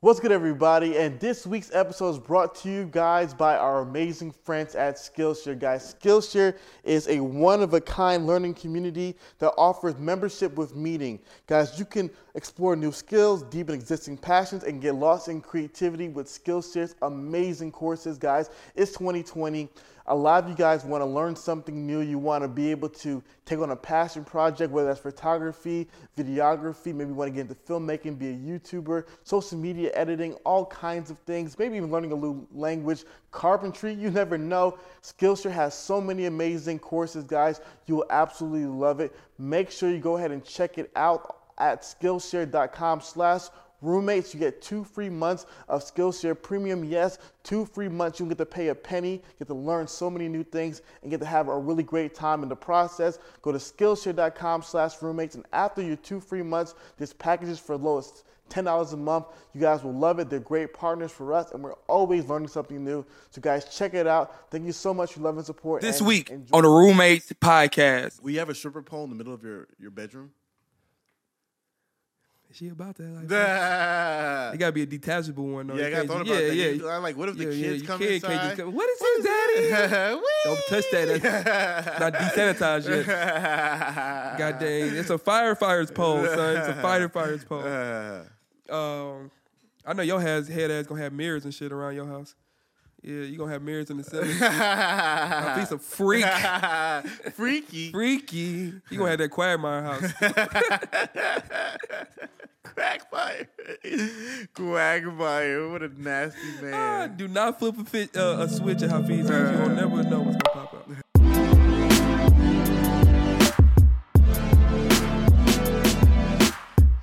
What's good, everybody? And this week's episode is brought to you guys by our amazing friends at Skillshare. Guys, Skillshare is a one of a kind learning community that offers membership with meeting. Guys, you can explore new skills, deepen existing passions, and get lost in creativity with Skillshare's amazing courses. Guys, it's 2020. A lot of you guys want to learn something new. You want to be able to take on a passion project, whether that's photography, videography, maybe you want to get into filmmaking, be a YouTuber, social media editing, all kinds of things, maybe even learning a new language, carpentry, you never know. Skillshare has so many amazing courses, guys. You will absolutely love it. Make sure you go ahead and check it out at skillshare.com slash roommates. You get two free months of Skillshare Premium. Yes, two free months. You get to pay a penny, get to learn so many new things, and get to have a really great time in the process. Go to Skillshare.com slash roommates, and after your two free months, this package is for lowest $10 a month. You guys will love it. They're great partners for us, and we're always learning something new. So, guys, check it out. Thank you so much for love and support. This and week enjoy- on the Roommates Podcast. We have a stripper pole in the middle of your, your bedroom? Is she about that? Like, yeah, it gotta be a detachable one though. I got thought about yeah, that. Yeah, I'm like, what if the yeah, yeah, kids you come can't inside? come- what is this, daddy? Don't touch that. That's not desanitized yet. God dang, it's a firefighter's pole, son. It's a firefighter's pole. Um, I know your head head ass gonna have mirrors and shit around your house. Yeah, you gonna have mirrors in the ceiling. A piece of freak, Freaky. freaky. You gonna have that Quagmire house. Quagmire. What a nasty Ah, man. Do not flip a, fit, uh, a switch at Hafeez house. You'll never know what's gonna pop up.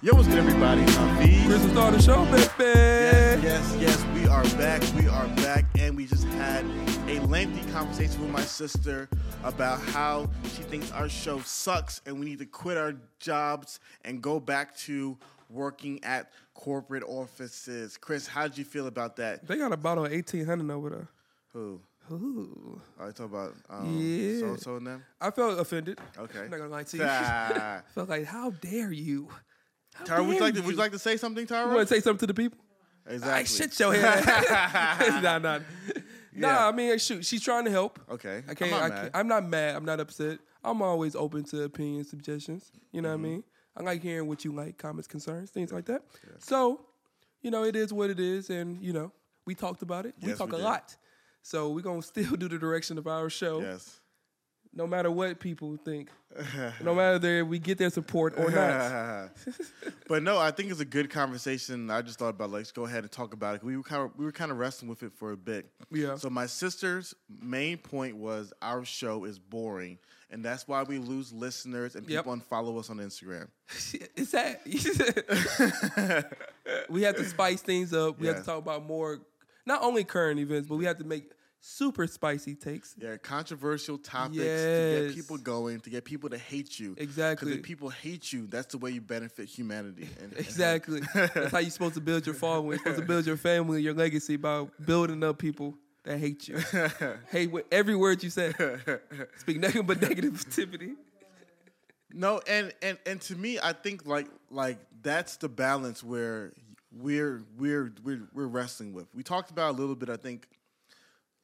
Yo, what's good, everybody? Hafeez. Chris will start the show, baby. Yes, yes, yes. We are back. We are back, and we just had a lengthy conversation with my sister about how she thinks our show sucks, and we need to quit our jobs and go back to working at corporate offices. Chris, how did you feel about that? They got a bottle of eighteen hundred over there. Who? Ooh. I talk about um, Yeah. so and so and them. I felt offended. Okay. I'm not gonna lie to you. Ah. felt like, how dare you? How Tara, would you dare like to, would you like to say something, Tara? You want to say something to the people? exactly. Like, shit your head. nah, nah. Yeah. Nah, I mean, shoot, she's trying to help. Okay. I can't, I'm not I I'm not mad. I'm not upset. I'm always open to opinions, suggestions. You know Mm-hmm. what I mean? I like hearing what you like, comments, concerns, things like that. So, you know, it is what it is. And, you know, we talked about it. we Yes, talk we a did. lot. So we're going to still do the direction of our show, Yes. No matter what people think, no matter if we get their support or not. but no, I think it's a good conversation. I just thought about let's go ahead and talk about it. We were kind of we were kind of wrestling with it for a bit. Yeah. So my sister's main point was our show is boring, and that's why we lose listeners and Yep. people unfollow us on Instagram. it's that we have to spice things up. We have to talk about more, not only current events, but we have to make super spicy takes. Yeah, controversial topics to get people going, to get people to hate you. Exactly. Because if people hate you, that's the way you benefit humanity. And, and Exactly. That's how you're supposed to build your following. You're supposed to build your family, your legacy by building up people that hate you. hate with every word you say. Speak nothing but negativity. No, and and and to me, I think like like that's the balance where we're we're we're we're wrestling with. We talked about a little bit, I think,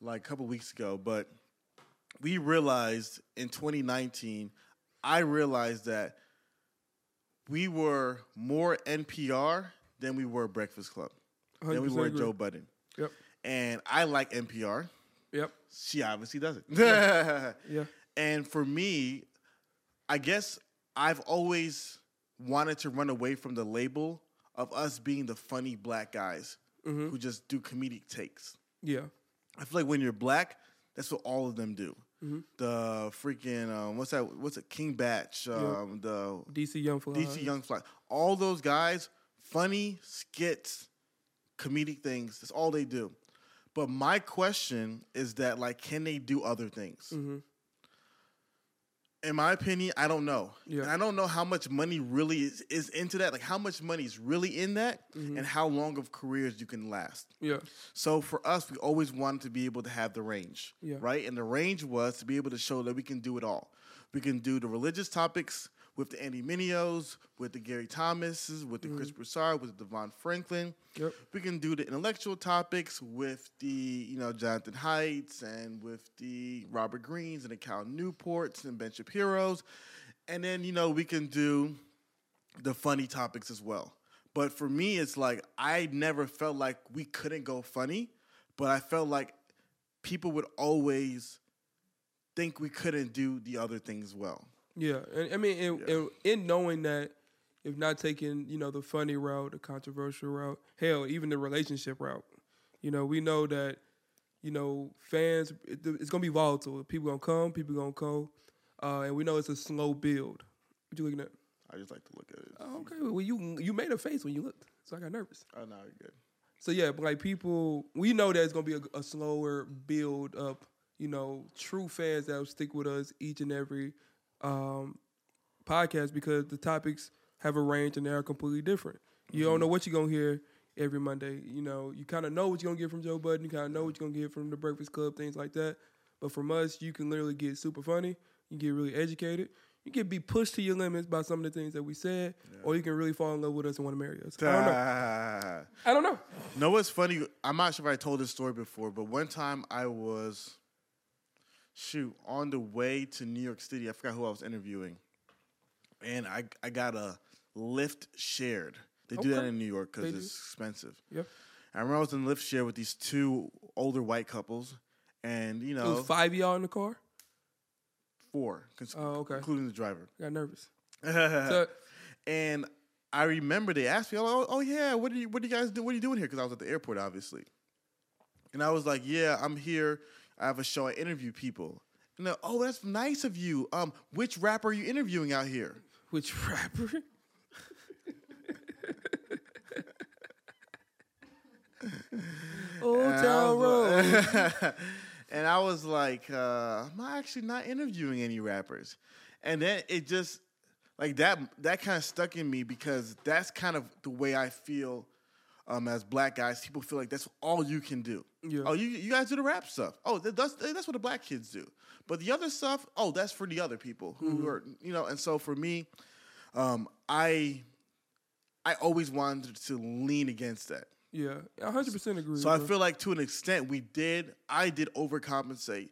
like a couple weeks ago, but we realized in 2019, I realized that we were more NPR than we were Breakfast Club, than we were agree. Joe Budden, Yep. and I like NPR. Yep. She obviously doesn't. Yeah. And for me, I guess I've always wanted to run away from the label of us being the funny black guys who just do comedic takes. Yeah. I feel like when you're black, that's what all of them do. The freaking um, what's that? What's it? King Bach, um, the DC Young Fly. DC Young Fly, all those guys, funny skits, comedic things. That's all they do. But my question is that like, can they do other things? Mm-hmm. In my opinion, I don't know. Yeah. And I don't know how much money really is, is into that. Like how much money is really in that, Mm-hmm. and how long of careers you can last. Yeah. So for us, we always wanted to be able to have the range, Yeah. right? And the range was to be able to show that we can do it all. We can do the religious topics with the Andy Mineos, with the Gary Thomases, with the Chris mm. Broussard, with the DeVon Franklin. Yep. We can do the intellectual topics with the you know Jonathan Haidts and with the Robert Greenes and the Cal Newports and Ben Shapiro's, and then you know we can do the funny topics as well. But for me, it's like I never felt like we couldn't go funny, but I felt like people would always think we couldn't do the other things well. Yeah, and I mean, in, in, in knowing that, if not taking you know the funny route, the controversial route, hell, even the relationship route, you know, we know that, you know, fans, it, it's gonna be volatile. People gonna come, people gonna go, uh, and we know it's a slow build. What you looking at? I just like to look at it. Oh, okay, well you you made a face when you looked, so I got nervous. Oh no, you're good. So yeah, but like people, we know that it's gonna be a, a slower build up. You know, true fans that will stick with us each and every um, podcast because the topics have a range and they are completely different. You don't know what you're gonna hear every Monday. You know, you kind of know what you're gonna get from Joe Budden. You kind of know what you're gonna get from the Breakfast Club, things like that. But from us, you can literally get super funny. You get really educated. You can be pushed to your limits by some of the things that we said, or you can really fall in love with us and want to marry us. I don't know. I don't know. know what's funny? I'm not sure if I told this story before, but one time I was shoot on the way to New York City. I forgot who I was interviewing, and I I got a Lyft shared. They do that in New York because it's expensive. Yep. I remember I was in Lyft share with these two older white couples, and you know was five of y'all in the car. four, cons- Oh, okay. including the driver. I got nervous. So, and I remember they asked me, "Oh, oh yeah, what do you what do you guys do? What are you doing here?" Because I was at the airport, obviously. And I was like, "Yeah, I'm here. I have a show. I interview people." And they're, "Oh, that's nice of you. Um, which rapper are you interviewing out here?" which rapper? Old Town Road. and I was like, uh, "I'm actually not interviewing any rappers." And then it just like that that kind of stuck in me because that's kind of the way I feel um, as black guys. People feel like that's all you can do. Yeah. Oh, you you guys do the rap stuff. Oh, that's that's what the black kids do. But the other stuff, oh, that's for the other people who are you know. And so for me, um, I I always wanted to lean against that. Yeah, I hundred percent agree. So I feel like to an extent we did I did overcompensate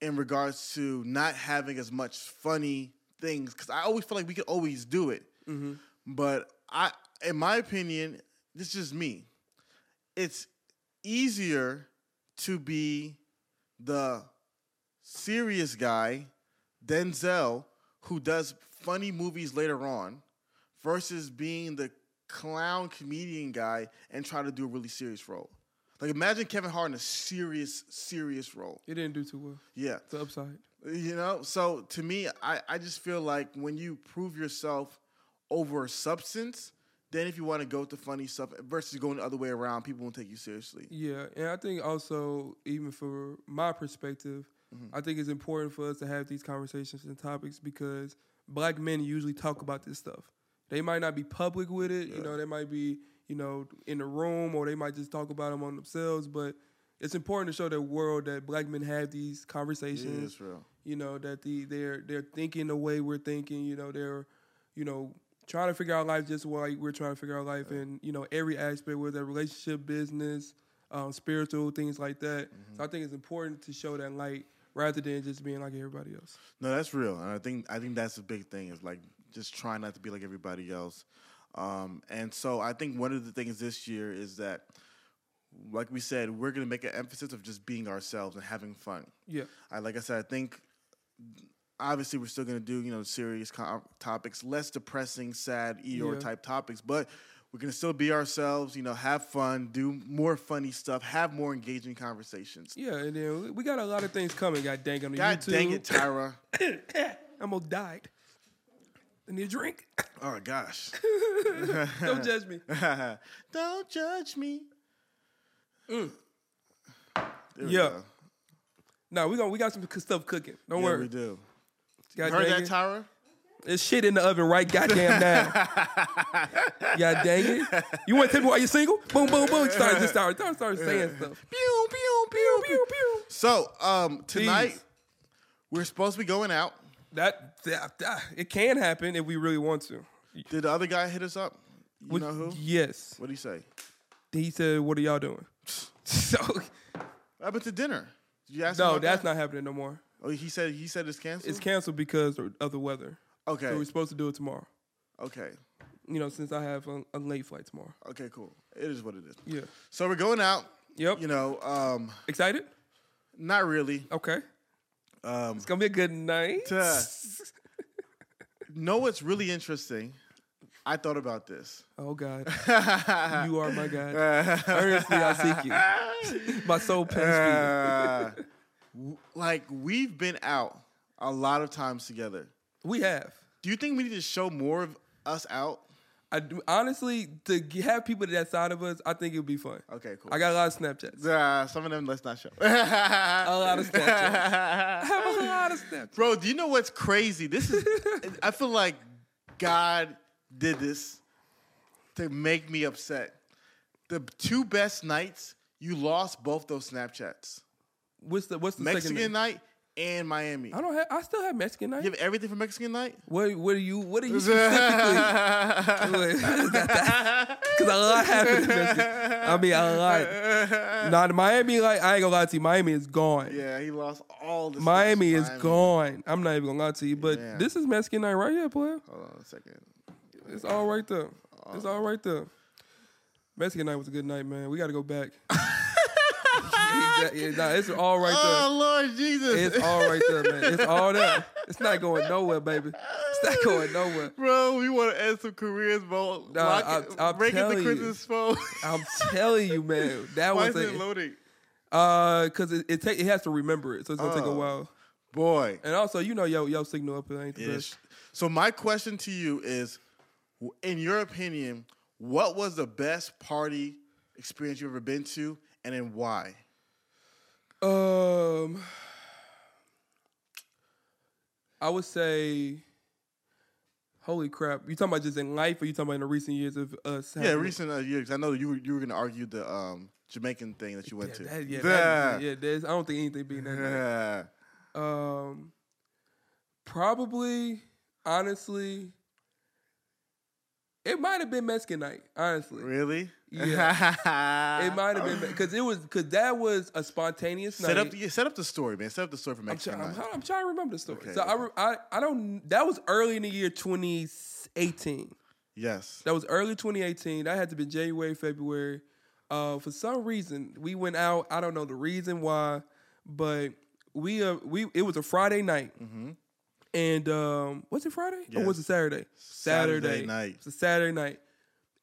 in regards to not having as much funny things because I always feel like we could always do it. Mm-hmm. But I, in my opinion, this is just me. It's easier to be the serious guy, Denzel, who does funny movies later on, versus being the clown comedian guy and try to do a really serious role. Like imagine Kevin Hart in a serious, serious role. it didn't do too well. Yeah. It's the upside. You know, so to me, I, I just feel like when you prove yourself over substance, then if you want to go with the funny stuff versus going the other way around, people won't take you seriously. Yeah, and I think also even for my perspective, Mm-hmm. I think it's important for us to have these conversations and topics because black men usually talk about this stuff. They might not be public with it, you know, they might be, you know, in the room or they might just talk about them on themselves, but it's important to show the world that black men have these Yeah, conversations. real. you know that the they're they're thinking the way we're thinking you know they're you know trying to figure out life just like we're trying to figure out life in you know every aspect whether relationship business um, spiritual things like that. So i think it's important to show that light rather than just being like everybody else. No, that's real, and I think I think that's the big thing is like just trying not to be like everybody else. Um, and so I think one of the things this year is that, like we said, we're gonna make an emphasis of just being ourselves and having fun. yeah. I like I said, I think obviously we're still gonna do you know serious topics, less depressing, sad Eeyore Yeah. type topics, but we're gonna still be ourselves. You know, have fun, do more funny stuff, have more engaging conversations. yeah and then we- got a lot of things coming god dang the God youtube dang it, Tyra! i almost died i need a drink oh gosh, don't judge me don't judge me. Mm. We Yeah. go. no we gonna we got some stuff cooking don't yeah, worry we do. God Heard that, it. Tyra? There's shit in the oven right goddamn now. God dang it. You want to tell me why you're single? Boom, boom, boom. Start, just start, start, start saying stuff. Pew pew pew pew Pew. So um, tonight Jeez. we're supposed to be going out. That, that, that- it can happen if we really want to. Did the other guy hit us up? You know who? Yes. What did he say? He said, "What are y'all doing?" so What happened to dinner? Did you ask him no, about that's that? not happening no more. Oh, he said he said it's canceled. It's canceled because of the weather. okay. So we're supposed to do it tomorrow. okay. You know, since I have a, a late flight tomorrow. Okay. Cool. It is what it is. Yeah. So we're going out. Yep. You know, um, Excited? not really. Okay. Um, It's gonna be a good night. Uh, know what's really interesting? I thought about this. Oh God, you are my God. Earnestly I seek you. My soul pants Uh, w- like we've been out a lot of times together. We have. Do you think we need to show more of us out? I do, honestly to g- have people that side of us. I think it would be fun. Okay, cool. I got a lot of Snapchats. Uh, some of them let's not show. A lot of Snapchats. I have a lot of Snapchats. Bro, do you know what's crazy? This is I feel like God did this to make me upset. The two best nights, you lost both those Snapchats. What's the What's the? Mexican name? night and Miami. I don't have. I still have Mexican night. You have everything for Mexican night? What What are you What are you specifically? Because a lot happened. I mean, a lot. The Miami, like I ain't gonna lie to you. Miami is gone. Yeah, he lost all the Miami is Miami. gone. I'm not even gonna lie to you, but Yeah. this is Mexican night right here, player. Hold on a second. It's all right there. It's uh, all right there. Mexican night was a good night, man. We got to go back. Yeah, nah, it's all right there. Oh. Lord Jesus. It's all right there, man. It's all there. It's not going nowhere, baby. It's not going nowhere. Bro, we want to end some careers, bro. Nah, Lock I'm- it- I'm break it telling you. Christmas phone. I'm telling you, man. That Why was is it a, loading? uh, cause it it, take, it has to remember it, so it's gonna take a Oh. while. Boy. And also, you know, yo, yo, signal up ain't the best. So my question to you is, in your opinion, what was the best party experience you've ever been to, and then why? Um, I would say, holy crap! You talking about just in life, or you talking about in the recent years of us? Yeah, having- recent uh, years. I know you were, you were going to argue the um, Jamaican thing that you went Yeah, to. that, yeah, that, yeah. There's, I don't think anything being that. Yeah. Um, probably, honestly, it might have been Mexican night. Honestly, Really? Yeah. it might have been because it was because that was a spontaneous Set night. up, yeah, set up the story, man. Set up the story for I'm, try- I'm. I'm trying to remember the story. Okay, so I, I I don't. That was early in the year 2018. Yes. That was early 2018. That had to be January, February. Uh, for some reason, we went out. I don't know the reason why, but we uh we it was a Friday night. And um, was it Friday or was Yes. it Saturday? Saturday night. It's a Saturday night,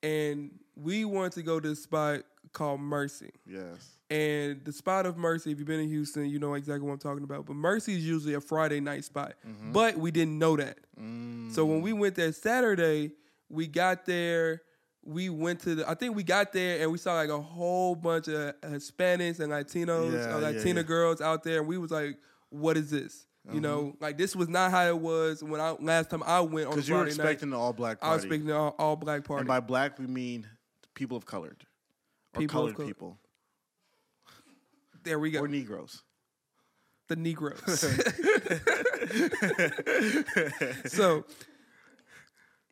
and we wanted to go to a spot called Mercy. Yes. And the spot of Mercy, if you've been in Houston, you know exactly what I'm talking about. But Mercy is usually a Friday night spot. Mm-hmm. But we didn't know that. Mm. So when we went there Saturday, we got there. We went to the. I think we got there and we saw like a whole bunch of Hispanics and Latinos, Yeah, uh, yeah, Latina yeah. girls out there, and we was like, "What is this?" You know, Uh-huh. like this was not how it was when I last time I went on Because you were Friday night. expecting an all black party. I was expecting an all, all black party. and by black, we mean people of colored. Or People of colored color. people. there we go. Or Negroes. the Negroes. so,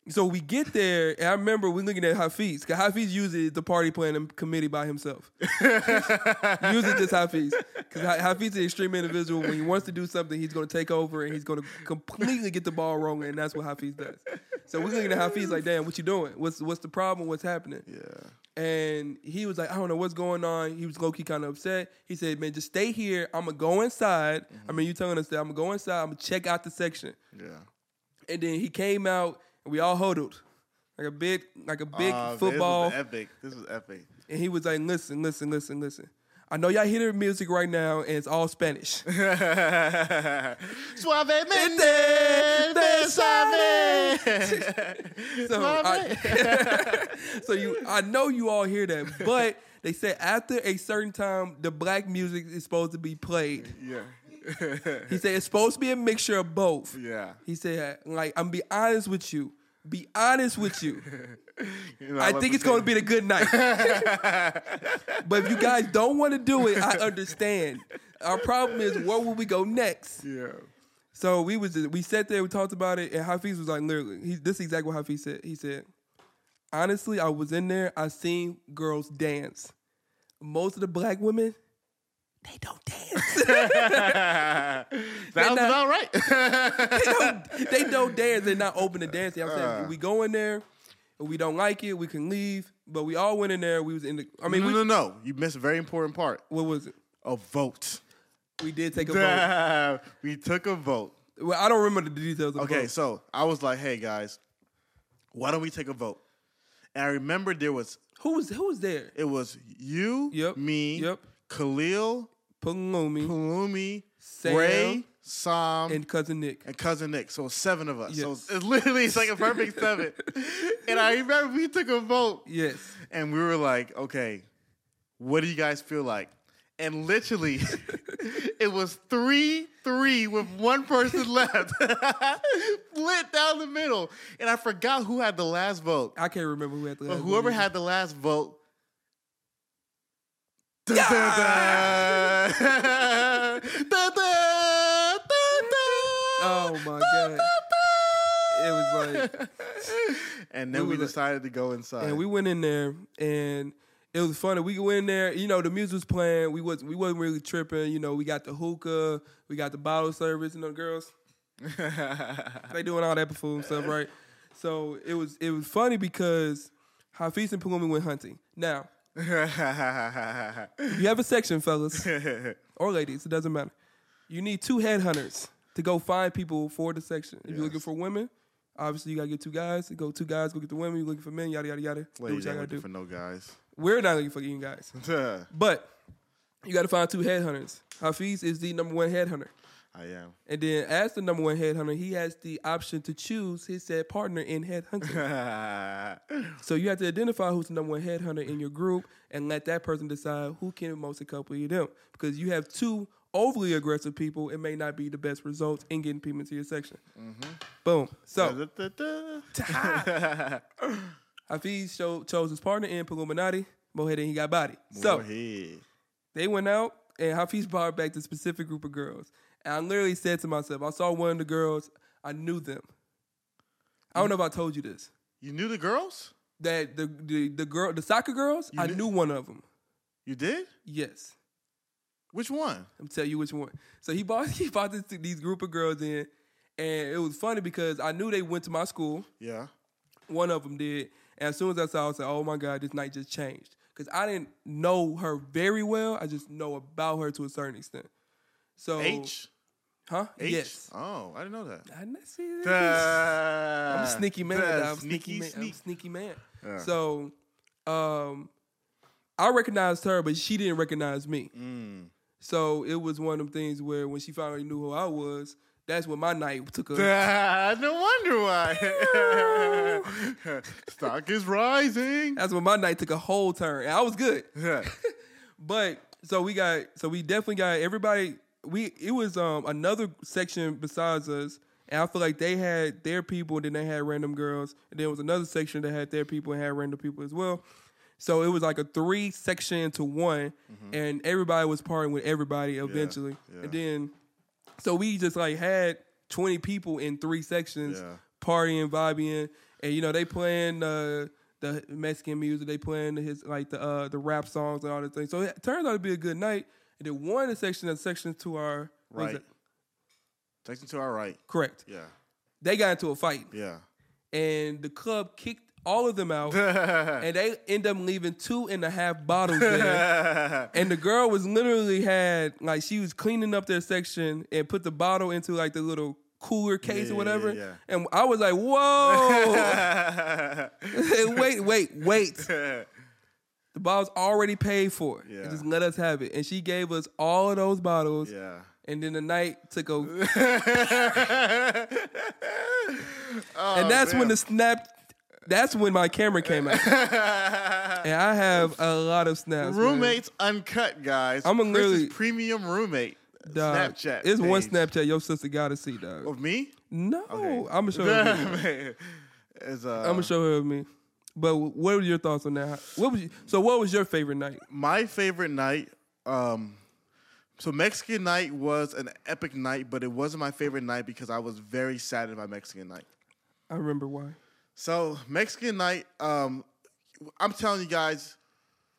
so we get there, and I remember we're looking at Hafeez. Cause Hafeez usually the party planning committee by himself. usually just Hafeez, because Hafeez is an extreme individual. When he wants to do something, he's going to take over and he's going to completely get the ball rolling, and that's what Hafeez does. So we're looking at Hafeez like, "Damn, what you doing? What's what's the problem? What's happening?" Yeah. And he was like, I don't know what's going on. He was low key kind of upset. He said, Man, just stay here. I'm gonna go inside. I mean, you telling us that I'm gonna go inside. I'm gonna check out the section. Yeah. And then he came out, and we all huddled like a big, like a big Uh, football. This was epic. This was epic. And he was like, Listen, listen, listen, listen. I know y'all hear the music right now, and it's all Spanish. Suavemente, besame. So, I, so you, I know you all hear that, but they said after a certain time, the black music is supposed to be played. yeah. He said it's supposed to be a mixture of both. yeah. He said, like, I'm be honest with you. Be honest with you. You know, I love think it's going to be a good night. but if you guys don't want to do it, I understand. Our problem is where will we go next? Yeah. So we was we sat there, we talked about it, and Hafeez was like, literally, he, this is exactly what Hafeez said. He said, honestly, I was in there, I seen girls dance. Most of the black women, they don't dance. Sounds not- about right. they, don't, they don't dance. They're not open to dancing. I'm saying uh. we go in there, and we don't like it, we can leave. But we all went in there. We was in the. I mean, no, we, no, no. You missed a very important part. what was it? A vote. We did take a vote. we took a vote. Well, I don't remember the details. Of the Okay, vote. so I was like, "Hey guys, why don't we take a vote?" And I remember there was who was who was there? it was you, Yep, me, yep. Khalil, Palumi Palumi, Sam, Ray, Sam, and, cousin Nick. And cousin Nick. So seven of us. So Yes. it's literally it's like a perfect seven. and I remember we took a vote. Yes. and we were like, okay, what do you guys feel like? And literally, it was three three with one person left, split down the middle. And I forgot who had the last vote. I can't remember who had the But whoever had the last vote. Oh my god. It was like and then We we decided to go inside. and we went in there and it was funny. We went in there, you know, the music was playing. We was we wasn't really tripping. You know, we got the hookah, we got the bottle service, and the girls they doing all that buffoon stuff, right? So it was it was funny because Hafeez and Palumi went hunting. Now, you have a section, fellas or ladies, it doesn't matter. You need two headhunters to go find people for the section. If you're looking for women, obviously you gotta get two guys. Go two guys, go get the women. You're looking for men, yada yada yada. Do what y'all ain't gotta looking do. for no guys. We're not looking for you guys, but you gotta find two headhunters. Hafeez is the number one headhunter. I am. And then, as the number one headhunter, he has the option to choose his said partner in headhunting. so you have to identify who's the number one headhunter in your group and let that person decide who can most accompany them. Because you have two overly aggressive people, it may not be the best results in getting people into your section. Mm-hmm. Boom. So Hafeez show, chose his partner in Illuminati. Mohead and he got body. So they went out and Hafeez brought back the specific group of girls. And I literally said to myself, I saw one of the girls, I knew them. I don't know if I told you this. You knew the girls? That the the, the girl the soccer girls, I knew- knew one of them. You did? Yes. Which one? I'm tell you which one. So he bought he bought this, these group of girls in, and it was funny because I knew they went to my school. Yeah. One of them did, and as soon as I saw, it, I said, "Oh my god, this night just changed." Because I didn't know her very well. I just know about her to a certain extent. So H? huh? H? Yes. Oh, I didn't know that. I didn't see that. I'm I'm a sneaky man. I'm a sneaky, man. I'm a sneaky man. So, um, I recognized her, but she didn't recognize me. Mm. So it was one of them things where when she finally knew who I was, that's when my night took a. No wonder why. Stock is rising. That's when my night took a whole turn. And I was good, but so we got so we definitely got everybody. We it was um another section besides us. And I feel like they had their people, and then they had random girls, and there was another section that had their people and had random people as well. So it was like a three section to one, and everybody was partying with everybody eventually. Mm-hmm. yeah. And then, so we just like had twenty people in three sections, Yeah. partying, vibing, and you know they playing uh, the Mexican music, they playing his like the uh, the rap songs and all the things. So it turns out to be a good night. And then one section, the section to our Right. Section to our right. correct. Yeah. They got into a fight, Yeah. and the club kicked all of them out, and they end up leaving two and a half bottles there. And the girl was literally had like she was cleaning up their section and put the bottle into like the little cooler case Yeah, or whatever. yeah, And I was like, "Whoa! wait, wait, wait! The bottle's already paid for. Yeah. Just let us have it." And she gave us all of those bottles. yeah. And then the night took a, Oh, and that's when oh, damn. the snap. That's when my camera came out, and I have a lot of snaps. man. Roommates uncut, guys. I'm a Chris's literally- premium roommate. Dog, Snapchat. It's one page. Snapchat your sister got to see, dog. of me. No. I'm gonna show her. Is, uh, I'm gonna show her of me. But what were your thoughts on that? What was you, so? What was your favorite night? my favorite night. Um, So Mexican night was an epic night, but it wasn't my favorite night because I was very saddened by Mexican night. I remember why. So Mexican night, um, I'm telling you guys,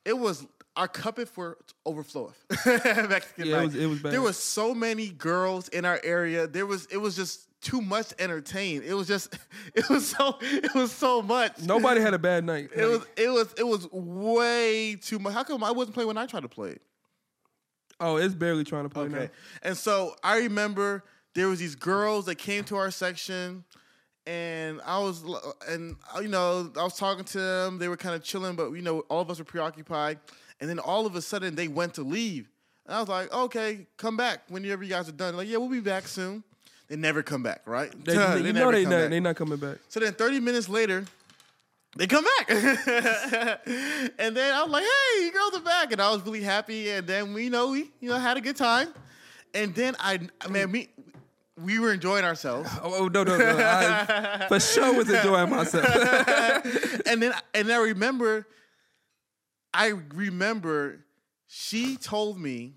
it was our cup it for overflowing. Mexican Yeah, it night. was- it was bad. There was so many girls in our area. There was it was just too much entertain. It was just it was so it was so much. Nobody had a bad night. It was it was it was way too much. How come I wasn't playing when I tried to play oh, it's barely trying to play Okay. now. And so I remember there was these girls that came to our section and I was and uh, you know, I was talking to them, they were kind of chilling, but you know, all of us were preoccupied. And then all of a sudden they went to leave. And I was like, "Okay, come back whenever you guys are done." Like, "Yeah, we'll be back soon." They never come back, right? They, you know never they come not, back. they not coming back. So then 30 minutes later, they come back. and then I was like, hey, you girls are back. And I was really happy. And then we you know we you know had a good time. And then I man, we we were enjoying ourselves. Oh, oh, no, no, no. I for sure was enjoying myself. and then and I remember I remember she told me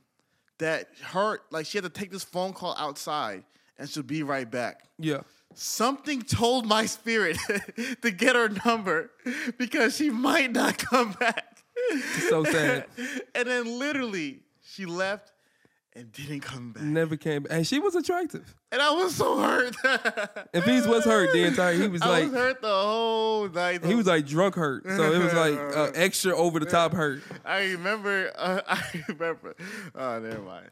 that her like she had to take this phone call outside and she'll be right back. yeah. something told my spirit to get her number because she might not come back. So sad. and then literally she left and didn't come back. Never came back. And she was attractive. And I was so hurt. If he was hurt the entire, he was I like, was hurt the whole night. he was like drunk hurt. So it was like uh, extra over the top hurt. I remember. Uh, I remember. Oh, never mind.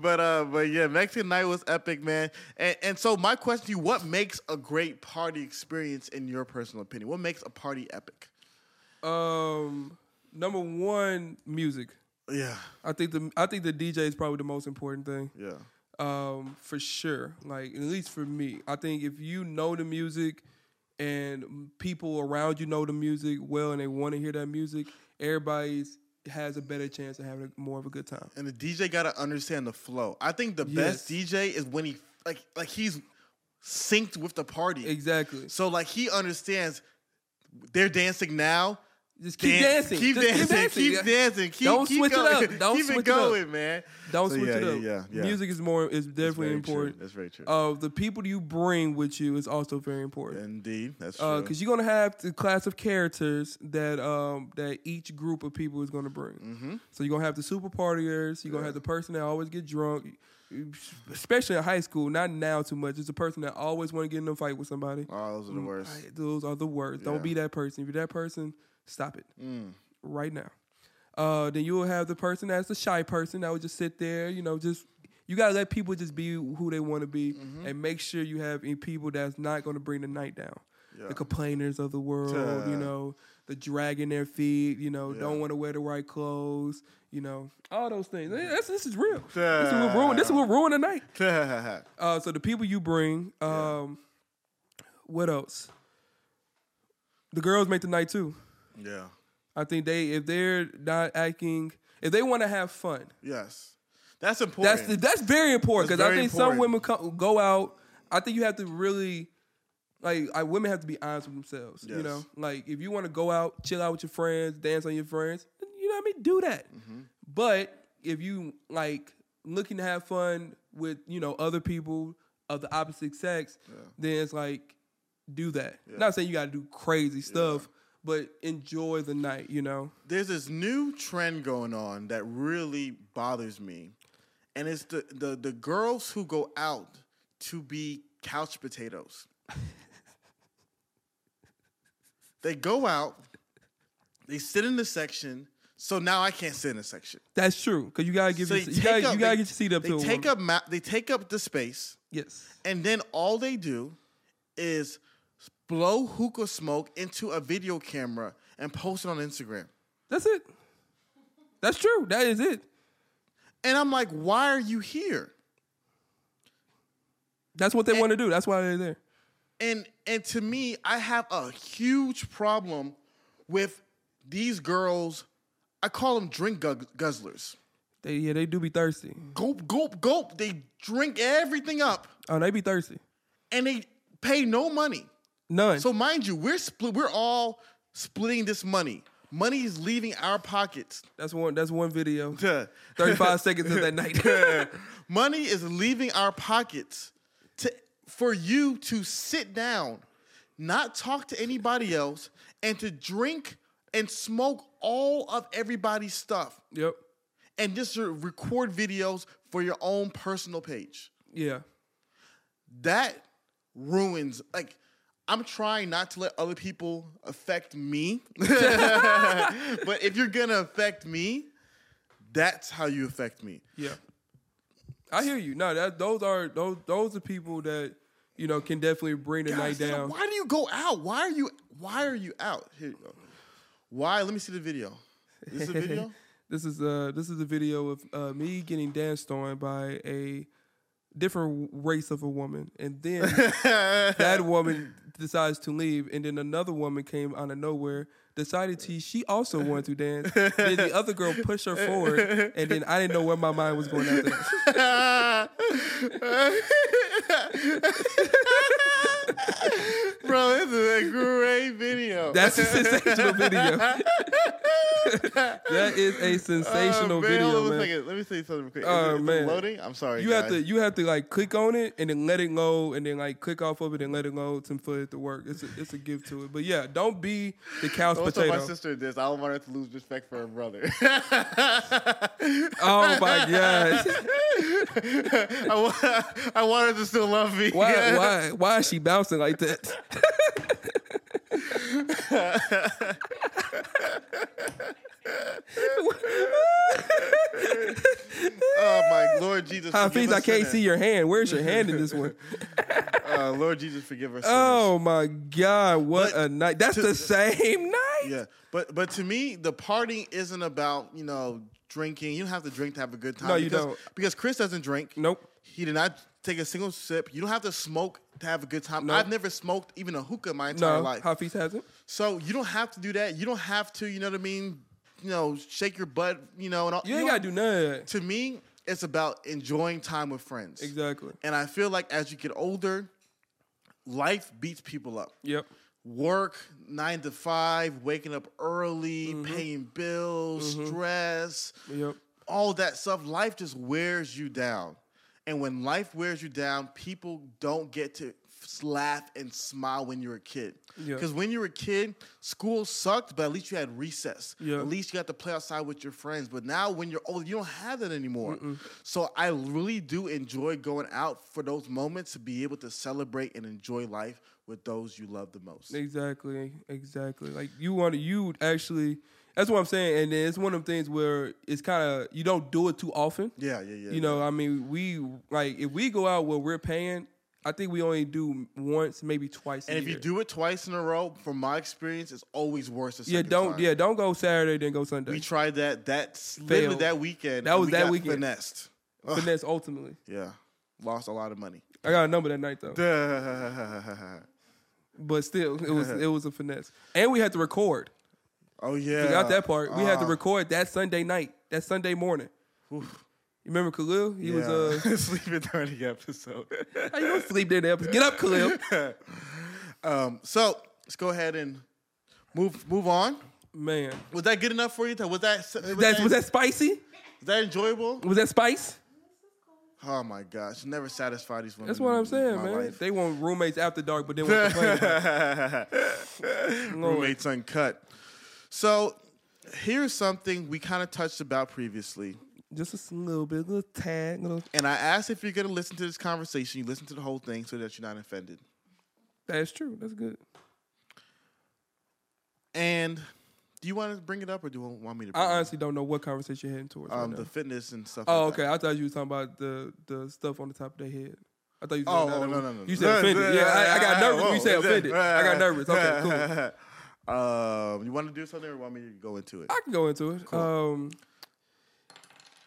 but uh, but yeah, Mexican night was epic, man. And and so my question to you: What makes a great party experience in your personal opinion? What makes a party epic? Um, number one, music. Yeah, I think the I think the DJ is probably the most important thing. yeah, Um, for sure. Like at least for me, I think if you know the music and people around you know the music well and they want to hear that music, everybody's has a better chance of having a, more of a good time. and the DJ got to understand the flow. I think the best DJ is when he like like he's synced with the party. Exactly. So like he understands they're dancing now. Just keep Dance- dancing. Keep Just dancing. Keep Yeah. dancing. Keep, Don't keep switch it going. up. Don't keep switch it it up. going, man. Don't So, switch yeah, it up. Yeah, yeah, yeah. Music is more is That's definitely true. important. That's very true. Uh, the people you bring with you is also very important. Indeed, that's true. because you're gonna have the class of characters that um that each group of people is gonna bring. Mm-hmm. So you're gonna have the super partiers. You're gonna have the person that always get drunk, especially in high school. Not now too much. It's a person that always want to get in a fight with somebody. oh, those are the worst. Those are the worst. Yeah. Don't be that person. If you're that person, stop it Mm. right now. Uh, then you will have the person that's a shy person that would just sit there. You know, just you gotta let people just be who they want to be, Mm-hmm. and make sure you have people that's not gonna bring the night down. Yeah. The complainers of the world, you know, the dragging their feet, you know, Yeah. don't want to wear the right clothes, you know, all those things. That's, this is real. This is what ruin. This is what ruin the night. Uh, so the people you bring, um, what else? The girls make the night too. Yeah. I think they if they're not acting if they want to have fun. Yes. That's important. That's the, that's very important because I think some women co- go out. I think you have to really like I, women have to be honest with themselves. You know, like if you want to go out, chill out with your friends, dance on your friends, you know what I mean. Do that. Mm-hmm. But if you like looking to have fun with you know other people of the opposite sex, then it's like do that. Not saying you got to do crazy stuff, but enjoy the night. You know. There's this new trend going on that really bothers me. And it's the, the, the girls who go out to be couch potatoes. they go out, they sit in the section, so now I can't sit in the section. That's true because you gotta give So your, you gotta, up- you gotta they- get your seat up They to a take up ma- they take up the space, yes. and then all they do is blow hookah smoke into a video camera and post it on Instagram. That's it. That's true. That is it. And I'm like, why are you here? That's what they want to do. That's why they're there. And and to me, I have a huge problem with these girls. I call them drink guzzlers. They yeah, they do be thirsty. Gulp, gulp, gulp. They drink everything up, Oh, they be thirsty. and they pay no money. None. So mind you, we're split. We're all splitting this money. Money is leaving our pockets. That's one. That's one video. Thirty-five seconds of that night. Money is leaving our pockets to for you to sit down, not talk to anybody else, and to drink and smoke all of everybody's stuff, yep. and just record videos for your own personal page. Yeah. That ruins like. I'm trying not to let other people affect me. but if you're gonna affect me, that's how you affect me. Yeah. I hear you. No, that those are those those are people that you know can definitely bring the night down. Why do you go out? Why are you why are you out? Here you go. Why? Let me see the video. This is a video? This is uh this is a video of uh, me getting danced on by a different race of a woman, and then that woman decides to leave, and then another woman came out of nowhere, decided to she also wanted to dance. then the other girl pushed her forward, and then I didn't know where my mind was going after that. Bro, this is a great video. That's a sensational video. that is a oh, sensational Oh, man, video, hold on a man. second. Let me say something quick. Oh, is Oh, it- is it man. loading? I'm sorry. You have to you have to like click on it and then let it load and then like click off of it and let it load and for it to work. It's a it's a gift to it. But yeah, don't be the couch Don't tell my potato. sister this. I don't want her to lose respect for her brother. Oh my gosh. I, want, I want her to still love me. Why why why is she bouncing like that? Oh my Lord Jesus. Hafeez, I can't sinners. see your hand. Where's your hand in this one? Uh, Lord Jesus, forgive us. Oh my God, what But a night. That's to- the same night. Yeah, but but to me, the party isn't about you know drinking. You don't have to drink to have a good time. No, you because, don't. Because Chris doesn't drink. Nope. He did not take a single sip. You don't have to smoke to have a good time. I've never smoked even a hookah in my entire No, life. Hafeez hasn't. So you don't have to do that. You don't have to. You know what I mean? You know, shake your butt. You know, and all. You ain't know, gotta do none of that. To me, it's about enjoying time with friends. Exactly. And I feel like as you get older, life beats people up Yep. work nine to five, waking up early, Mm-hmm. paying bills, stress, Yep. all that stuff. Life just wears you down. And when life wears you down, people don't get to laugh and smile when you're a kid. Yeah. Because when you were a kid, school sucked, but at least you had recess. Yeah. At least you got to play outside with your friends. But now when you're old, you don't have that anymore. So I really do enjoy going out for those moments to be able to celebrate and enjoy life with those you love the most. Exactly, exactly. Like you want to, you actually. That's what I'm saying, and then it's one of them things where it's kind of you don't do it too often. Yeah, yeah, yeah. You know, I mean, we like if we go out where we're paying, I think we only do once, maybe twice. And if you do it twice in a row, from my experience, it's always worse. The yeah, don't time. yeah, don't go Saturday then go Sunday. We tried that. That's literally Failed. that weekend. That was we that weekend. Finessed. Ugh, Finesse ultimately. yeah, lost a lot of money. I got a number that night though, oh but still, it was it was a finesse, and we had to record. Yeah, Forgot that part. We had to Ah, record that Sunday night, that Sunday morning. You remember Khalil? He was uh, sleeping during the episode. how you gonna sleep there? the episode? Get up, Khalil. um, so let's go ahead and move move on. Man, Was that good enough for you? Was that was, That's, that, was that spicy? was that enjoyable? Was that spice? Oh my gosh, never satisfy these women. That's what I'm saying, man. life. They want roommates after dark, but they want to complain about it. Lord. roommates uncut. So here's something we kind of touched about previously. Just a little bit, little tad, little. And I asked if you're going to listen to this conversation, you listen to the whole thing so that you're not offended. That's true. That's good. And do you want to bring it up or do you want me to bring I it up? honestly don't know what conversation you're heading towards. right Um, now. the fitness and stuff oh, like okay. that. I thought you was talking about the the stuff on the top of their head. I thought you. Oh, said oh, that no, no, no. You said offended. Yeah, I, I got nervous you said offended. I got nervous. Okay, cool. Um, you want to do something or want me to go into it? I can go into it. Um,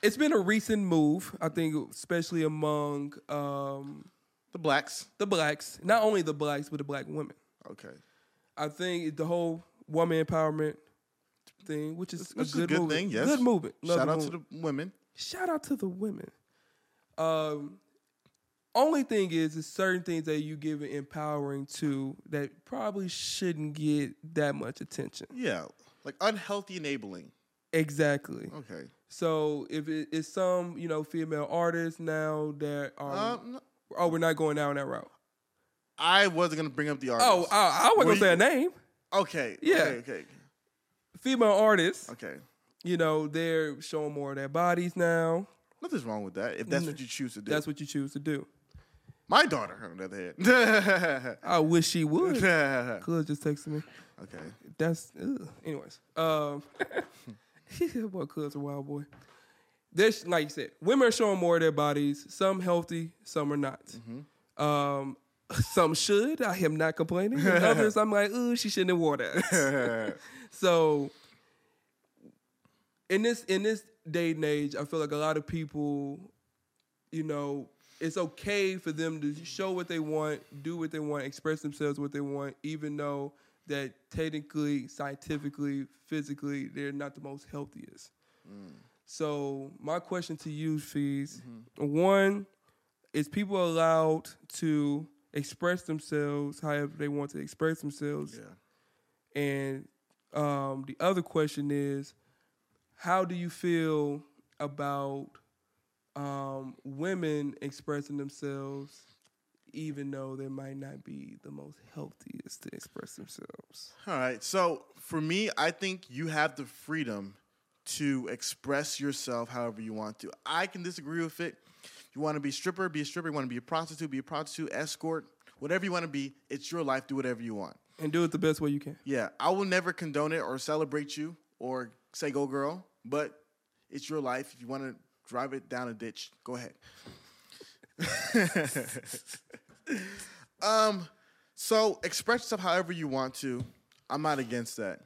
it's been a recent move, I think, especially among um, The blacks. the blacks. Not only the blacks, but the black women. Okay. I think the whole woman empowerment thing, which is Which is a good, movement. thing, yes. Good movement. Love Shout out to the women. shout out to the women. Um, only thing is, is certain things that you give it empowering to that probably shouldn't get that much attention. Yeah. Like unhealthy enabling. Exactly. Okay. So if it, it's some, you know, female artists now that are, Um, oh, we're not going down that route. I wasn't gonna bring up the artist. Oh, I, I wasn't do gonna say you- a name. okay. Yeah. Okay. Okay. Female artists, Okay. you know, they're showing more of their bodies now. Nothing's wrong with that if that's what you choose to do. That's what you choose to do. My daughter, on the other hand. I wish she would. Cuz just texted me. Okay. That's ugh. anyways. Um, boy, Cuz a wild boy. There's like you said, women are showing more of their bodies. Some healthy, some are not. Um, some should. I am not complaining. And others, I'm like, ooh, she shouldn't have wore that. so in this in this day and age, I feel like a lot of people, you know, it's okay for them to show what they want, do what they want, express themselves what they want, even though that technically, scientifically, physically, they're not the most healthiest. So my question to you, Fees, one, is people allowed to express themselves however they want to express themselves? Yeah. And um, the other question is, how do you feel about um, women expressing themselves, even though they might not be the most healthiest to express themselves? All right. So for me, I think you have the freedom to express yourself however you want to. I can disagree with it. You want to be a stripper, be a stripper. You want to be a prostitute, be a prostitute, escort, whatever you want to be. It's your life. Do whatever you want. And do it the best way you can. Yeah, I will never condone it or celebrate you or say go girl, but it's your life. If you want to drive it down a ditch, go ahead. um, so express yourself however you want to. I'm not against that.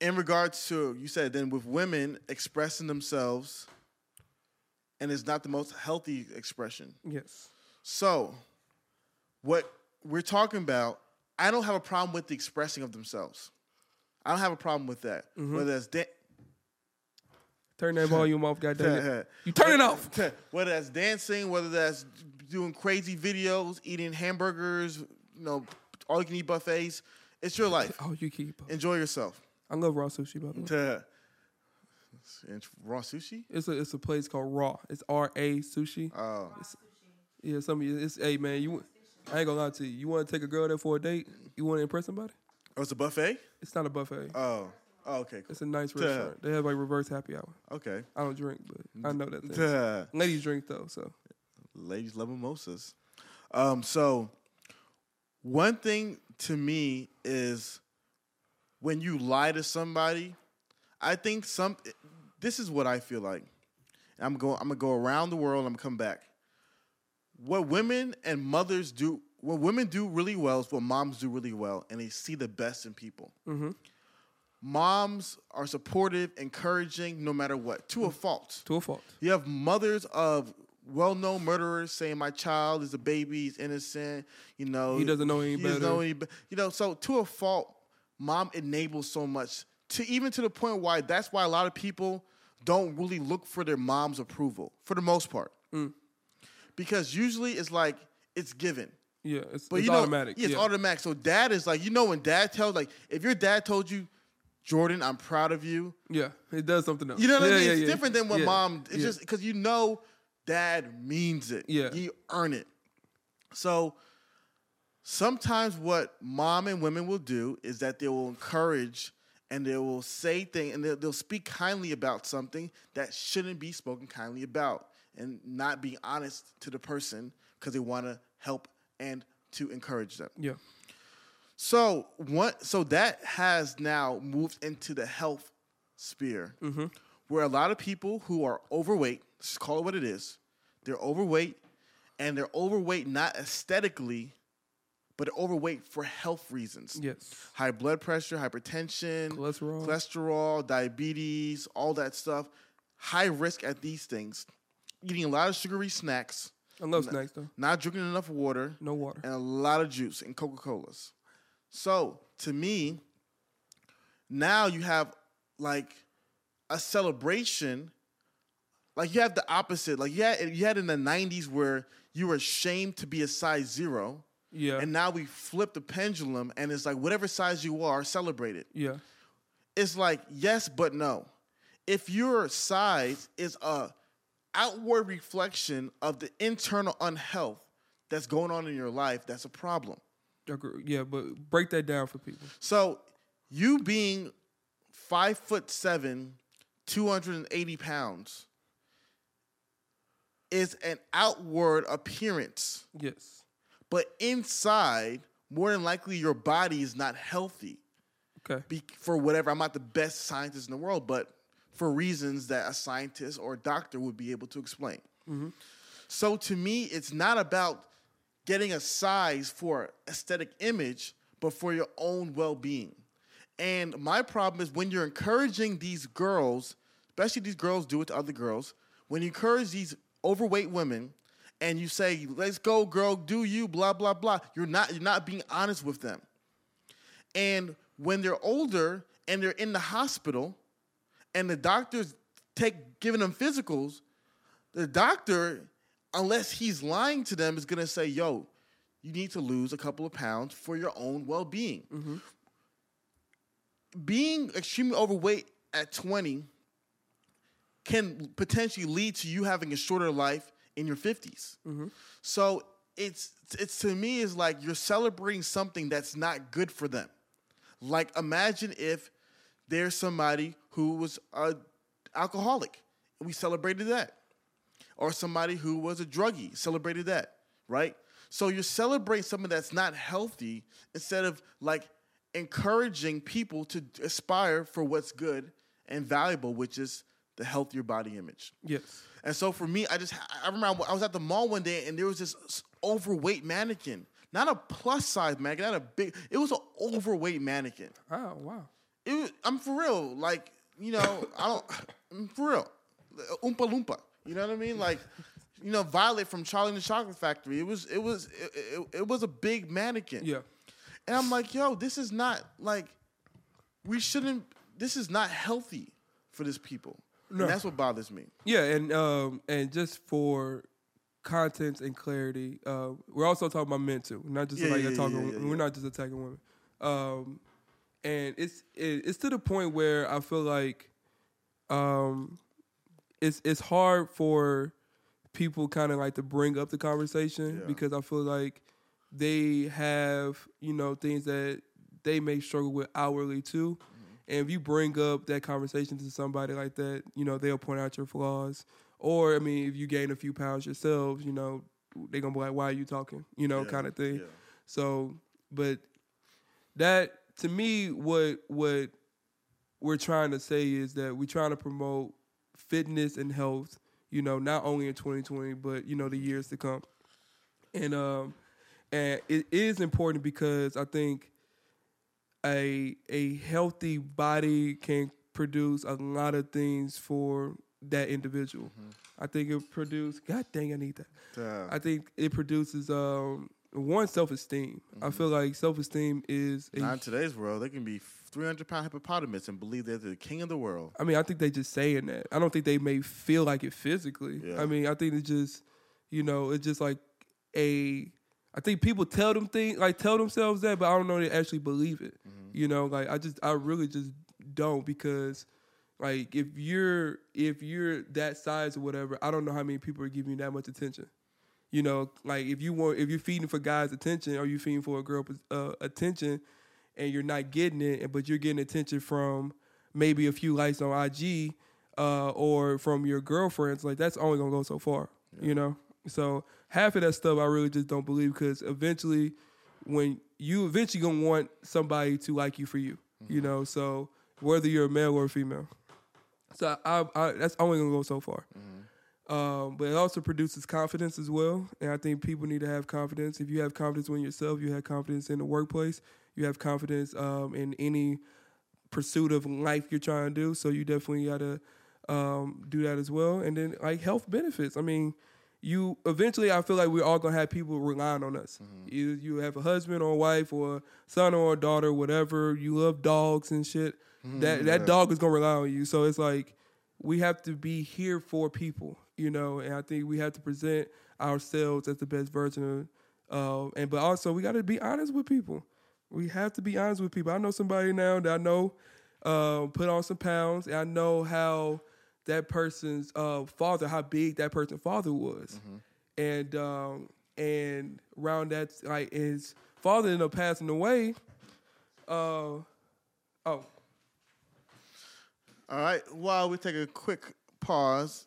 In regards to you said then with women expressing themselves, and it's not the most healthy expression. Yes. So, what we're talking about, I don't have a problem with the expressing of themselves. I don't have a problem with that. Whether that's da- Turn that volume off, goddamn You turn it off. whether that's dancing, whether that's doing crazy videos, eating hamburgers, you know, all you can eat buffets, it's your life. Oh, you keep. Enjoy yourself. I love raw sushi, by the way. And raw sushi. It's a it's a place called Raw. It's R A Sushi. Oh, Yeah, some of you. It's hey man, you. I ain't gonna lie to you. You want to take a girl there for a date? You want to impress somebody? oh, it's a buffet. It's not a buffet. Oh, oh okay, cool. It's a nice restaurant. They have like reverse happy hour. okay. I don't drink, but I know that. Thing. Ladies drink though, so ladies love mimosas. Um, so one thing to me is when you lie to somebody, I think some this is what I feel like. I'm going I'm gonna go around the world, I'm gonna come back. What women and mothers do what women do really well is what moms do really well, and they see the best in people. Moms are supportive, encouraging, no matter what, to a fault. to a fault. You have mothers of well-known murderers saying my child is a baby, he's innocent. You know, He doesn't know any he doesn't better. know any be- You know, so to a fault, mom enables so much to even to the point why that's why a lot of people don't really look for their mom's approval for the most part, Mm. because usually it's like it's given. Yeah, it's, But it's you know, automatic. Yeah, it's yeah. automatic. So dad is like, you know, when dad tells like, if your dad told you, Jordan, I'm proud of you. yeah, it does something else. You know what yeah, I mean? Yeah, it's yeah. different than Yeah, mom. It's just because you know dad means it. Yeah. You earn it. So sometimes what mom and women will do is that they will encourage and they will say things and they'll, they'll speak kindly about something that shouldn't be spoken kindly about and not be honest to the person because they want to help and to encourage them. yeah. So what? So that has now moved into the health sphere, mm-hmm. where a lot of people who are overweight, just call it what it is, they're overweight, and they're overweight not aesthetically, but they're overweight for health reasons. Yes. High blood pressure, hypertension, Cholesterol. cholesterol, diabetes, all that stuff. High risk at these things. Eating a lot of sugary snacks, I love snacks though. not drinking enough water, No water. and a lot of juice and Coca Colas. So to me, now you have like a celebration. Like you have the opposite. Like you had, you had in the '90s where you were ashamed to be a size zero, Yeah. And now we flip the pendulum, and it's like whatever size you are, celebrate it. Yeah. It's like yes, but no. If your size is a outward reflection of the internal unhealth that's going on in your life, that's a problem. Yeah, but break that down for people. So you being five foot seven, 280 pounds is an outward appearance, Yes. but inside, more than likely, your body is not healthy Okay. be, for whatever. I'm not the best scientist in the world, but for reasons that a scientist or a doctor would be able to explain. Mm-hmm. So to me, it's not about getting a size for aesthetic image, but for your own well-being. And my problem is when you're encouraging these girls, especially these girls do it to other girls, when you encourage these overweight women and you say, "Let's go, girl, do you," blah blah blah, you're not you're not being honest with them. And when they're older and they're in the hospital and the doctors take giving them physicals, the doctor, unless he's lying to them, is gonna say, yo, you need to lose a couple of pounds for your own well-being. Mm-hmm. Being extremely overweight at 20 can potentially lead to you having a shorter life in your 50s. Mm-hmm. So it's it's to me is like you're celebrating something that's not good for them. Like imagine if there's somebody who was a alcoholic and we celebrated that. Or somebody who was a druggie, celebrated that, right? So you celebrate something that's not healthy instead of like encouraging people to aspire for what's good and valuable, which is the healthier body image. Yes. And so for me, I just I remember I was at the mall one day and there was this overweight mannequin, not a plus size mannequin, not a big. It was an overweight mannequin. Oh wow. It was, I'm for real, like you know, I don't I'm for real, oompa loompa. You know what I mean? Like, you know, Violet from Charlie and the Chocolate Factory. It was it was it, it, it was a big mannequin. Yeah. And I'm like, yo, this is not like we shouldn't. This is not healthy for this people. No. And that's what bothers me. Yeah, and um and just for content and clarity, uh, we're also talking about men too, not just Yeah, like yeah, attacking. yeah, We're not just attacking women. Um, and it's it, it's to the point where I feel like um, it's it's hard for people kind of like to bring up the conversation Yeah. because I feel like they have you know things that they may struggle with hourly too. Mm-hmm. And if you bring up that conversation to somebody like that, you know, they'll point out your flaws. Or, I mean, if you gain a few pounds yourselves, you know, they're going to be like, why are you talking? You know, Yeah, kind of thing. yeah. So, but that, to me, what, what we're trying to say is that we're trying to promote fitness and health, you know, not only in 2020, but, you know, the years to come. And, um, and it is important because I think a a healthy body can produce a lot of things for that individual. I think it produces. God dang, I need that. Yeah. I think it produces um, one self esteem. I feel like self esteem is. Not in today's world, they can be 300 pound hippopotamus and believe they're the king of the world. I mean, I think they just saying that. I don't think they may feel like it physically. Yeah. I mean, I think it's just, you know, it's just like a. I think people tell them things like tell themselves that, but I don't know they actually believe it. You know, like I just I really just don't because like if you're if you're that size or whatever, I don't know how many people are giving you that much attention. You know, like if you want if you're feeding for guys' attention or you feeding for a girl uh, attention, and you're not getting it, but you're getting attention from maybe a few likes on IG uh, or from your girlfriends, like that's only gonna go so far, you know. So half of that stuff I really just don't believe because eventually, when you eventually gonna want somebody to like you for you, you know. So whether you're a male or a female, so I, I that's only gonna go so far. Um, but it also produces confidence as well, and I think people need to have confidence. If you have confidence in yourself, you have confidence in the workplace, you have confidence um, in any pursuit of life you're trying to do. So you definitely got to um, do that as well. And then like health benefits. I mean, you eventually I feel like we're all gonna have people relying on us. You you have a husband or a wife or a son or a daughter, whatever. You love dogs and shit. That that dog is gonna rely on you. So it's like we have to be here for people, you know. And I think we have to present ourselves as the best version of Uh, and but also we got to be honest with people. We have to be honest with people. I know somebody now that I know uh, put on some pounds, and I know how that person's uh, father, how big that person's father was, and um, and around that, like his father ended up passing away. Uh, oh, All right. While we take a quick pause,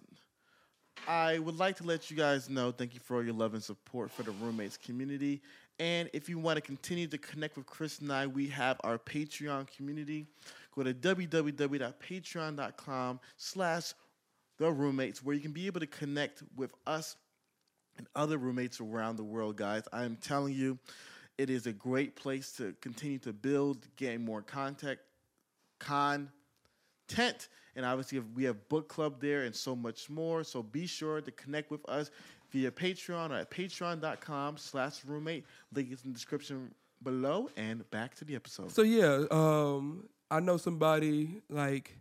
I would like to let you guys know thank you for all your love and support for the roommates community. And if you want to continue to connect with Chris and I, we have our Patreon community. Go to www.patreon.com slash the roommates where you can be able to connect with us and other roommates around the world, guys. I am telling you, it is a great place to continue to build, gain more contact, content, and obviously we have book club there and so much more. So be sure to connect with us via Patreon or at patreon.com slash roommate. Link is in the description below. And back to the episode. So yeah, um, I know somebody like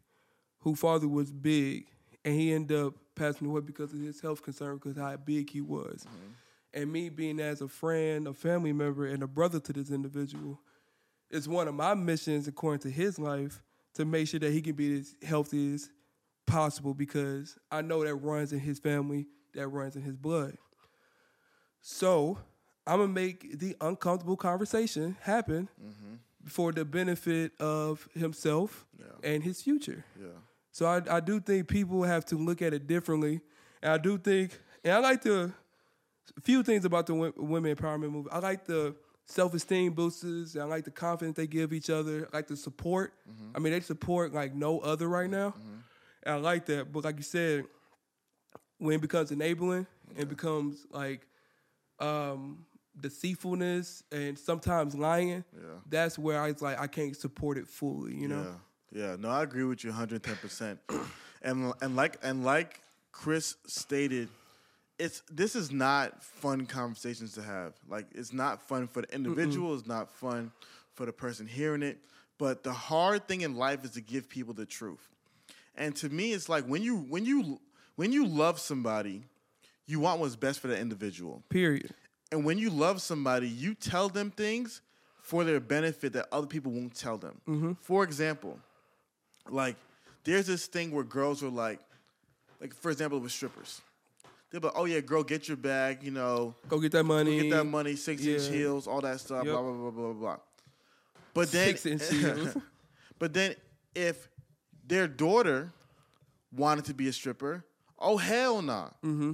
who father was big, and he ended up passing away because of his health concern, because how big he was. And me being as a friend, a family member, and a brother to this individual, it's one of my missions, according to his life, to make sure that he can be as healthy as possible, because I know that runs in his family, that runs in his blood. So I'm gonna make the uncomfortable conversation happen mm-hmm. for the benefit of himself Yeah. and his future. Yeah. So I, I do think people have to look at it differently, and I do think, and I like the a few things about the women empowerment movement. I like the self esteem boosters. And I like the confidence they give each other. I like the support. Mm-hmm. I mean, they support like no other right now, mm-hmm. and I like that. But like you said, when it becomes enabling, it becomes like um, deceitfulness and sometimes lying. Yeah. That's where I was like, I can't support it fully. You know. Yeah, yeah. No, I agree with you 110. percent And and like and like Chris stated, it's this is not fun conversations to have. Like it's not fun for the individual. It's not fun for the person hearing it. But the hard thing in life is to give people the truth. And to me, it's like when you when you when you love somebody, you want what's best for that individual. Period. And when you love somebody, you tell them things for their benefit that other people won't tell them. Mm-hmm. For example, like there's this thing where girls are like, like for example, with strippers, they're like, "Oh yeah, girl, get your bag, you know, Go get that money. get that money, six inch heels, all that stuff, Yep. blah blah blah blah blah." But then, Six inch heels. but then if their daughter wanted to be a stripper, oh hell nah. Mm-hmm.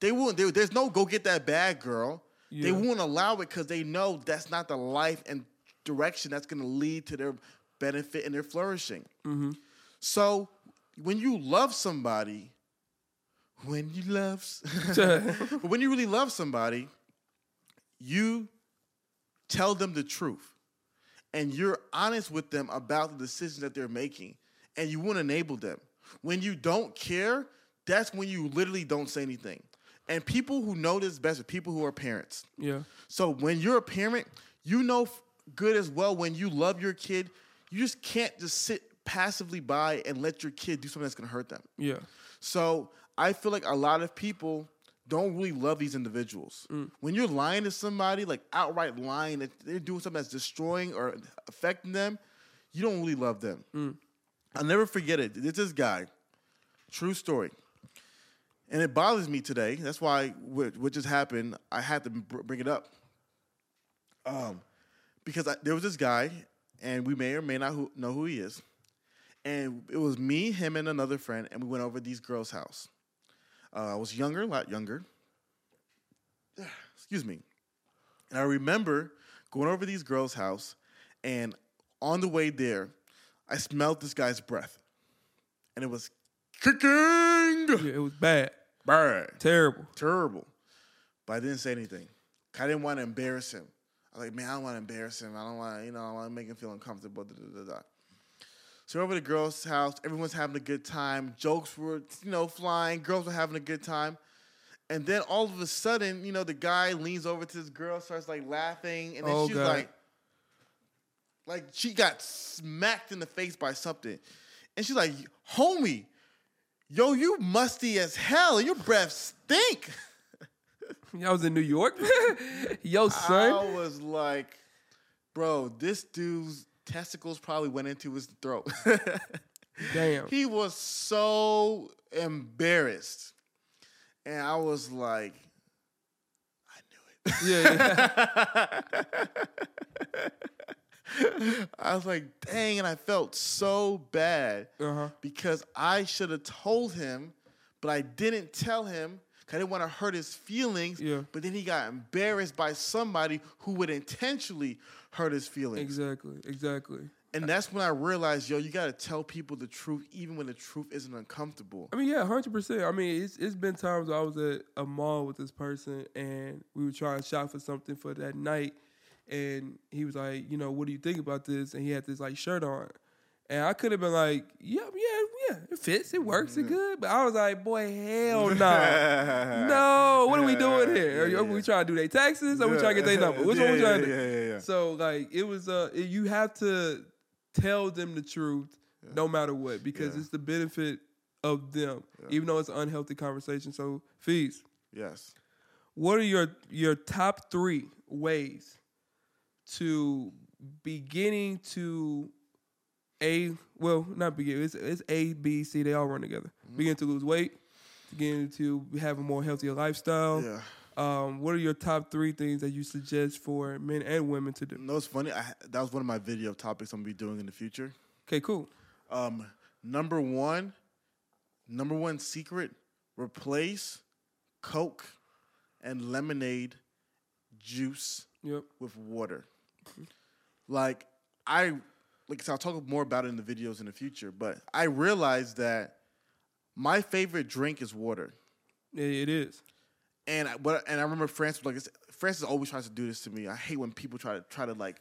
They won't. They, there's no go get that bad girl. They Yeah. won't allow it because they know that's not the life and direction that's going to lead to their benefit and their flourishing. Mm-hmm. So when you love somebody, when you love, but when you really love somebody, you tell them the truth, and you're honest with them about the decisions that they're making, and you want to enable them. When you don't care, that's when you literally don't say anything. And people who know this best are people who are parents. yeah. So when you're a parent, you know good as well when you love your kid, you just can't just sit passively by and let your kid do something that's going to hurt them. Yeah. So I feel like a lot of people don't really love these individuals. Mm. When you're lying to somebody, like outright lying, that they're doing something that's destroying or affecting them, you don't really love them. Mm. I'll never forget it. It's this guy, true story. And it bothers me today. That's why what, just happened, I had to bring it up. Um, because I, there was this guy, and we may or may not who, know who he is. And it was me, him, and another friend, and we went over these girls' house. Uh, I was younger, a lot younger. Excuse me. And I remember going over these girls' house, and on the way there, I smelled this guy's breath, and it was kicking. Yeah. It was bad. Bad Terrible. terrible. But I didn't say anything. I didn't want to embarrass him. I was like, man, I don't want to embarrass him. I don't want to, you know, I want to make him feel uncomfortable. Da, da, da, da. So we're over the girl's house. Everyone's having a good time. Jokes were, you know, flying. Girls were having a good time. And then all of a sudden, you know, the guy leans over to this girl, starts like laughing, and then Oh, she's God. like, like she got smacked in the face by something. And she's like, homie, yo, you musty as hell, your breath stink. Y'all was in New York, yo son. I was like, bro, this dude's testicles probably went into his throat. Damn. he was so embarrassed. And I was like, I knew it. Yeah, yeah. I was like, dang, and I felt so bad Uh-huh. because I should have told him, but I didn't tell him 'cause I didn't want to hurt his feelings. Yeah. But then he got embarrassed by somebody who would intentionally hurt his feelings. Exactly. Exactly. And that's when I realized, yo, you got to tell people the truth, even when the truth isn't uncomfortable. I mean, yeah, hundred percent. I mean, it's it's been times I was at a mall with this person and we were trying to shop for something for that night, and he was like, you know, what do you think about this? And he had this like shirt on, and I could have been like, yeah, yeah, yeah, it fits, it works, it good. But I was like, boy, hell no, no. What are we doing here? Are, you- are we trying to do their taxes? Or are we trying to get their number? Which one we trying to do? yeah, yeah, yeah. So like, it was uh, you have to tell them the truth, no matter what, because Yeah. it's the benefit of them, even though it's an unhealthy conversation. So, Fees, Yes. what are your your top three ways to beginning to a well not begin it's, it's A B C they all run together. Mm-hmm. Begin to lose weight, begin to have a more healthier lifestyle. Yeah. Um, what are your top three things that you suggest for men and women to do? You know what's funny? I, that was one of my video topics I'm going to be doing in the future. Okay, cool. Um, number one, number one secret: replace Coke and lemonade juice Yep. with water. Like I, like so I'll talk more about it in the videos in the future. But I realized that my favorite drink is water. Yeah, it is. And I, but and I remember Francis like Francis always tries to do this to me. I hate when people try to try to like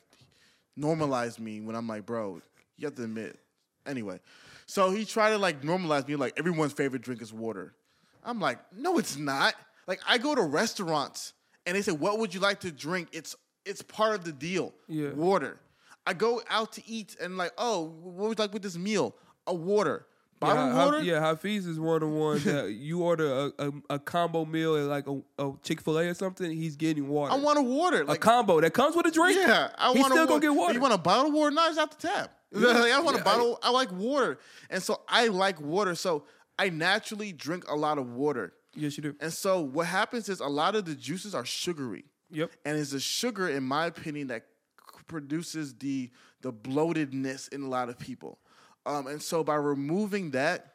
normalize me when I'm like, bro, you have to admit. Anyway, so he tried to like normalize me like everyone's favorite drink is water. I'm like, no, it's not. Like I go to restaurants and they say, what would you like to drink? It's it's part of the deal. Yeah. Water. I go out to eat and like, oh, what was like with this meal? A water. Yeah, Bottled Ha- water? yeah, Hafeez is one of the ones that you order a, a, a combo meal at like a, a Chick Fil A or something. He's getting water. I want a water. a combo that comes with a drink. Yeah, I He's want still gonna wa- get water. You want a bottle of water? No, it's out the tap. I want Yeah, a bottle. I, like water, and so I like water. So I naturally drink a lot of water. yes, you do. And so what happens is a lot of the juices are sugary, Yep. and it's the sugar, in my opinion, that produces the the bloatedness in a lot of people. Um, and so by removing that,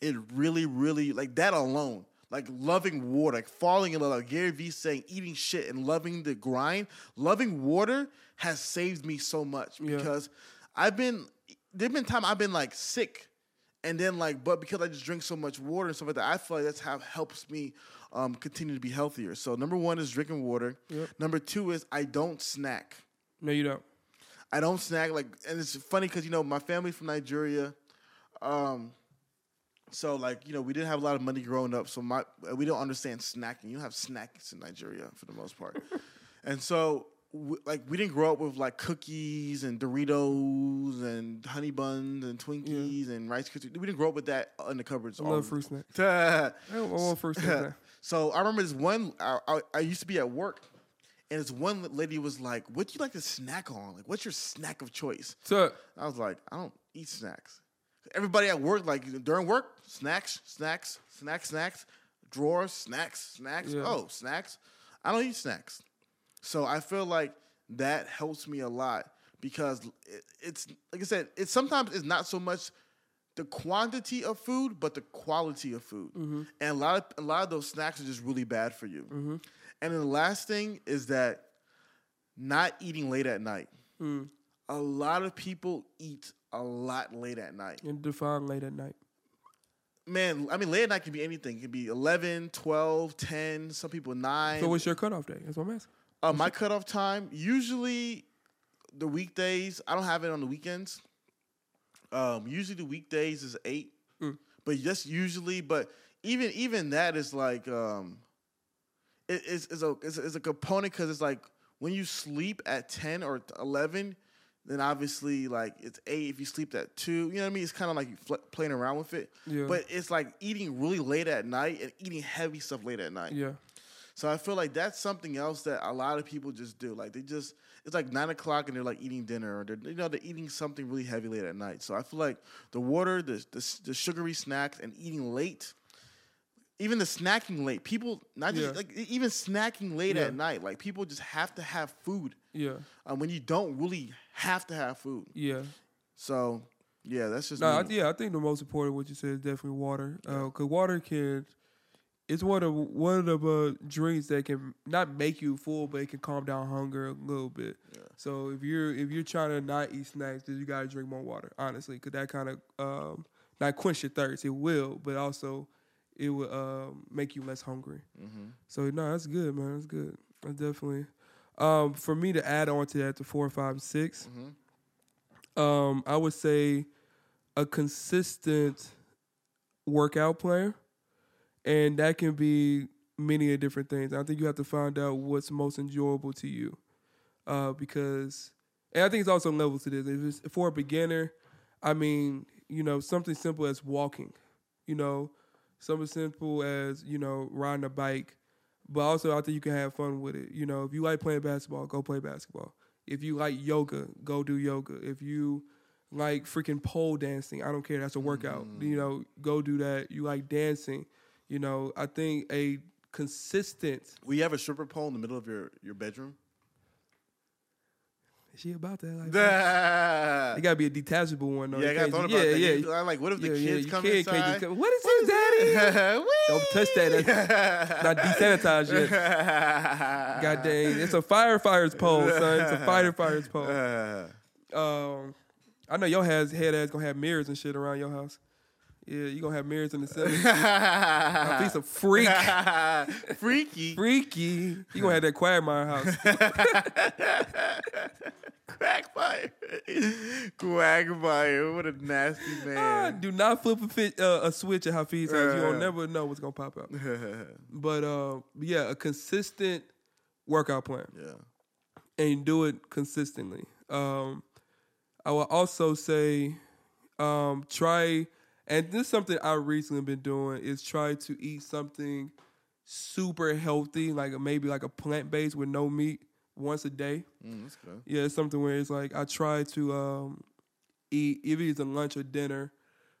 it really, really like that alone, like loving water, like falling in love, like Gary Vee saying, eating shit and loving the grind, loving water has saved me so much Yeah. because I've been there've been time I've been like sick, and then like but because I just drink so much water and stuff like that, I feel like that's how helps me um, continue to be healthier. So number one is drinking water. Yep. Number two is I don't snack. No, you don't. I don't snack like, and it's funny because you know my family's from Nigeria, um, so like you know we didn't have a lot of money growing up, so my we don't understand snacking. You don't have snacks in Nigeria for the most part, and so w- like we didn't grow up with like cookies and Doritos and honey buns and Twinkies and Rice Krispies. We didn't grow up with that in the cupboards. I all love the- fruit snacks. I I want fruit snacks. So I remember this one. I, I, I used to be at work, and this one lady was like, "What do you like to snack on? Like, what's your snack of choice?" So I was like, "I don't eat snacks." Everybody at work, like during work, snacks, snacks, snacks, snacks, drawers, snacks, snacks. Yeah. Oh, snacks. I don't eat snacks. So I feel like that helps me a lot because it, it's like I said, it's sometimes it's not so much the quantity of food, but the quality of food. Mm-hmm. And a lot of a lot of those snacks are just really bad for you. And then the last thing is that not eating late at night. Mm. A lot of people eat a lot late at night. and define late at night. Man, I mean, late at night can be anything. It can be 11, 12, 10, some people 9. So what's your cutoff day? That's what I'm asking. Uh, my cutoff time usually the weekdays. I don't have it on the weekends. Um, usually the weekdays is eight, Mm. but just usually. But even even that is like um, it, it's, it's a it's, a- it's a component because it's like when you sleep at ten or eleven, then obviously like it's eight. If you sleep at two, you know what I mean. It's kind of like you fl- playing around with it. Yeah. But it's like eating really late at night and eating heavy stuff late at night. Yeah. So I feel like that's something else that a lot of people just do. Like they just it's like nine o'clock and they're like eating dinner or they're you know they're eating something really heavy late at night. So I feel like the water, the the, the sugary snacks, and eating late. Even the snacking late, people not just Yeah. like even snacking late Yeah. at night. Like people just have to have food Yeah, um, when you don't really have to have food. yeah. So yeah, that's just No, I, yeah, I think the most important what you said is definitely water. Because water can, it's one of one of the uh, drinks that can not make you full, but it can calm down hunger a little bit. Yeah. So if you're if you're trying to not eat snacks, then you gotta drink more water. Honestly, because that kind of um, not quench your thirst. It will, but also it will um, make you less hungry. Mhm. So no, that's good, man. That's good. That's definitely. Um, for me to add on to that, to four, five, 6 Mhm. um, I would say a consistent workout plan, and that can be many of different things. I think you have to find out what's most enjoyable to you, uh, because, and I think it's also levels to this. If it's for a beginner, I mean, you know, something simple as walking, you know, something simple as you know riding a bike, but also I think you can have fun with it. You know, if you like playing basketball, go play basketball. If you like yoga, go do yoga. If you like freaking pole dancing, I don't care. That's a workout. You know, go do that. You like dancing. You know, I think a consistent. Will you have a stripper pole in the middle of your your bedroom? Is she about that? Like, yeah, it gotta be a detachable one though. Yeah, I got thought about yeah, that. yeah, You- I'm like, what if the yeah, yeah, kids you come can't- inside? can't just come, what is this, daddy? Don't touch that. That's not desanitized yet. God dang, it's a firefighter's pole, son. It's a firefighter's pole. Um, I know your head, head ass gonna have mirrors and shit around your house. Yeah, you gonna have mirrors in the. A piece of freak, Freaky. freaky. You gonna have that Quagmire house. Quagmire. Quagmire. What a nasty Ah, man. Do not flip a, fit, uh, a switch at Hafeez house. You Uh. don't never know what's gonna pop out. But uh, yeah, a consistent workout plan. yeah. and do it consistently. Um, I will also say, um, try, and this is something I recently been doing is try to eat something super healthy, like maybe like a plant based with no meat once a day. Mm, that's good. Yeah, it's something where it's like I try to um, eat if it's a lunch or dinner.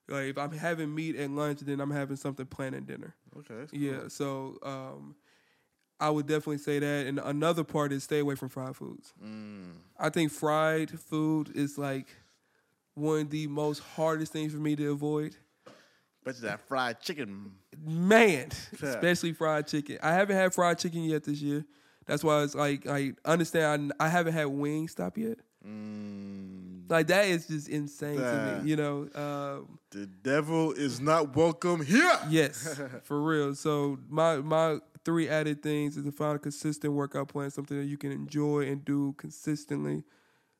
Like if I'm having meat at lunch, then I'm having something planned at dinner. Okay. That's cool. Yeah, so um, I would definitely say that. And another part is stay away from fried foods. Mm. I think fried food is like one of the most hardest things for me to avoid. But that fried chicken. Man, Yeah. especially fried chicken. I haven't had fried chicken yet this year. That's why it's like I understand. I, I haven't had Wingstop yet. Mm. Like that is just insane to me. You know. Um, The devil is not welcome here. Yes, for real. So my my three added things is to find a consistent workout plan, something that you can enjoy and do consistently.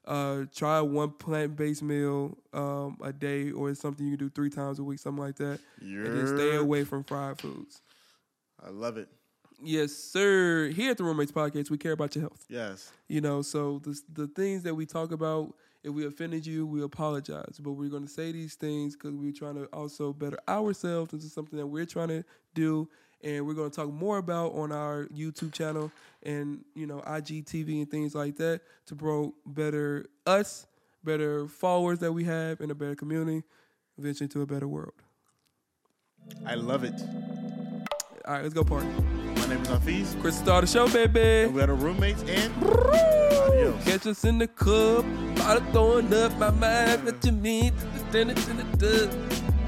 Uh, try one plant based meal um, a day, or it's something you can do three times a week, something like that. And then stay away from fried foods. I love it. Yes, sir. Here at the Roommates Podcast, we care about your health. Yes. You know, so the the things that we talk about, if we offended you, we apologize. But we're going to say these things because we're trying to also better ourselves. This is something that we're trying to do, and we're going to talk more about on our YouTube channel and you know IGTV and things like that to promote better us, better followers that we have, and a better community, eventually to a better world. I love it. All right, let's go party. My name is Hafeez. Chris, start the show, And baby. we are the roommates and adios. Catch us in the club, bottle throwing up my mind. What you mean? Then it's in the dub.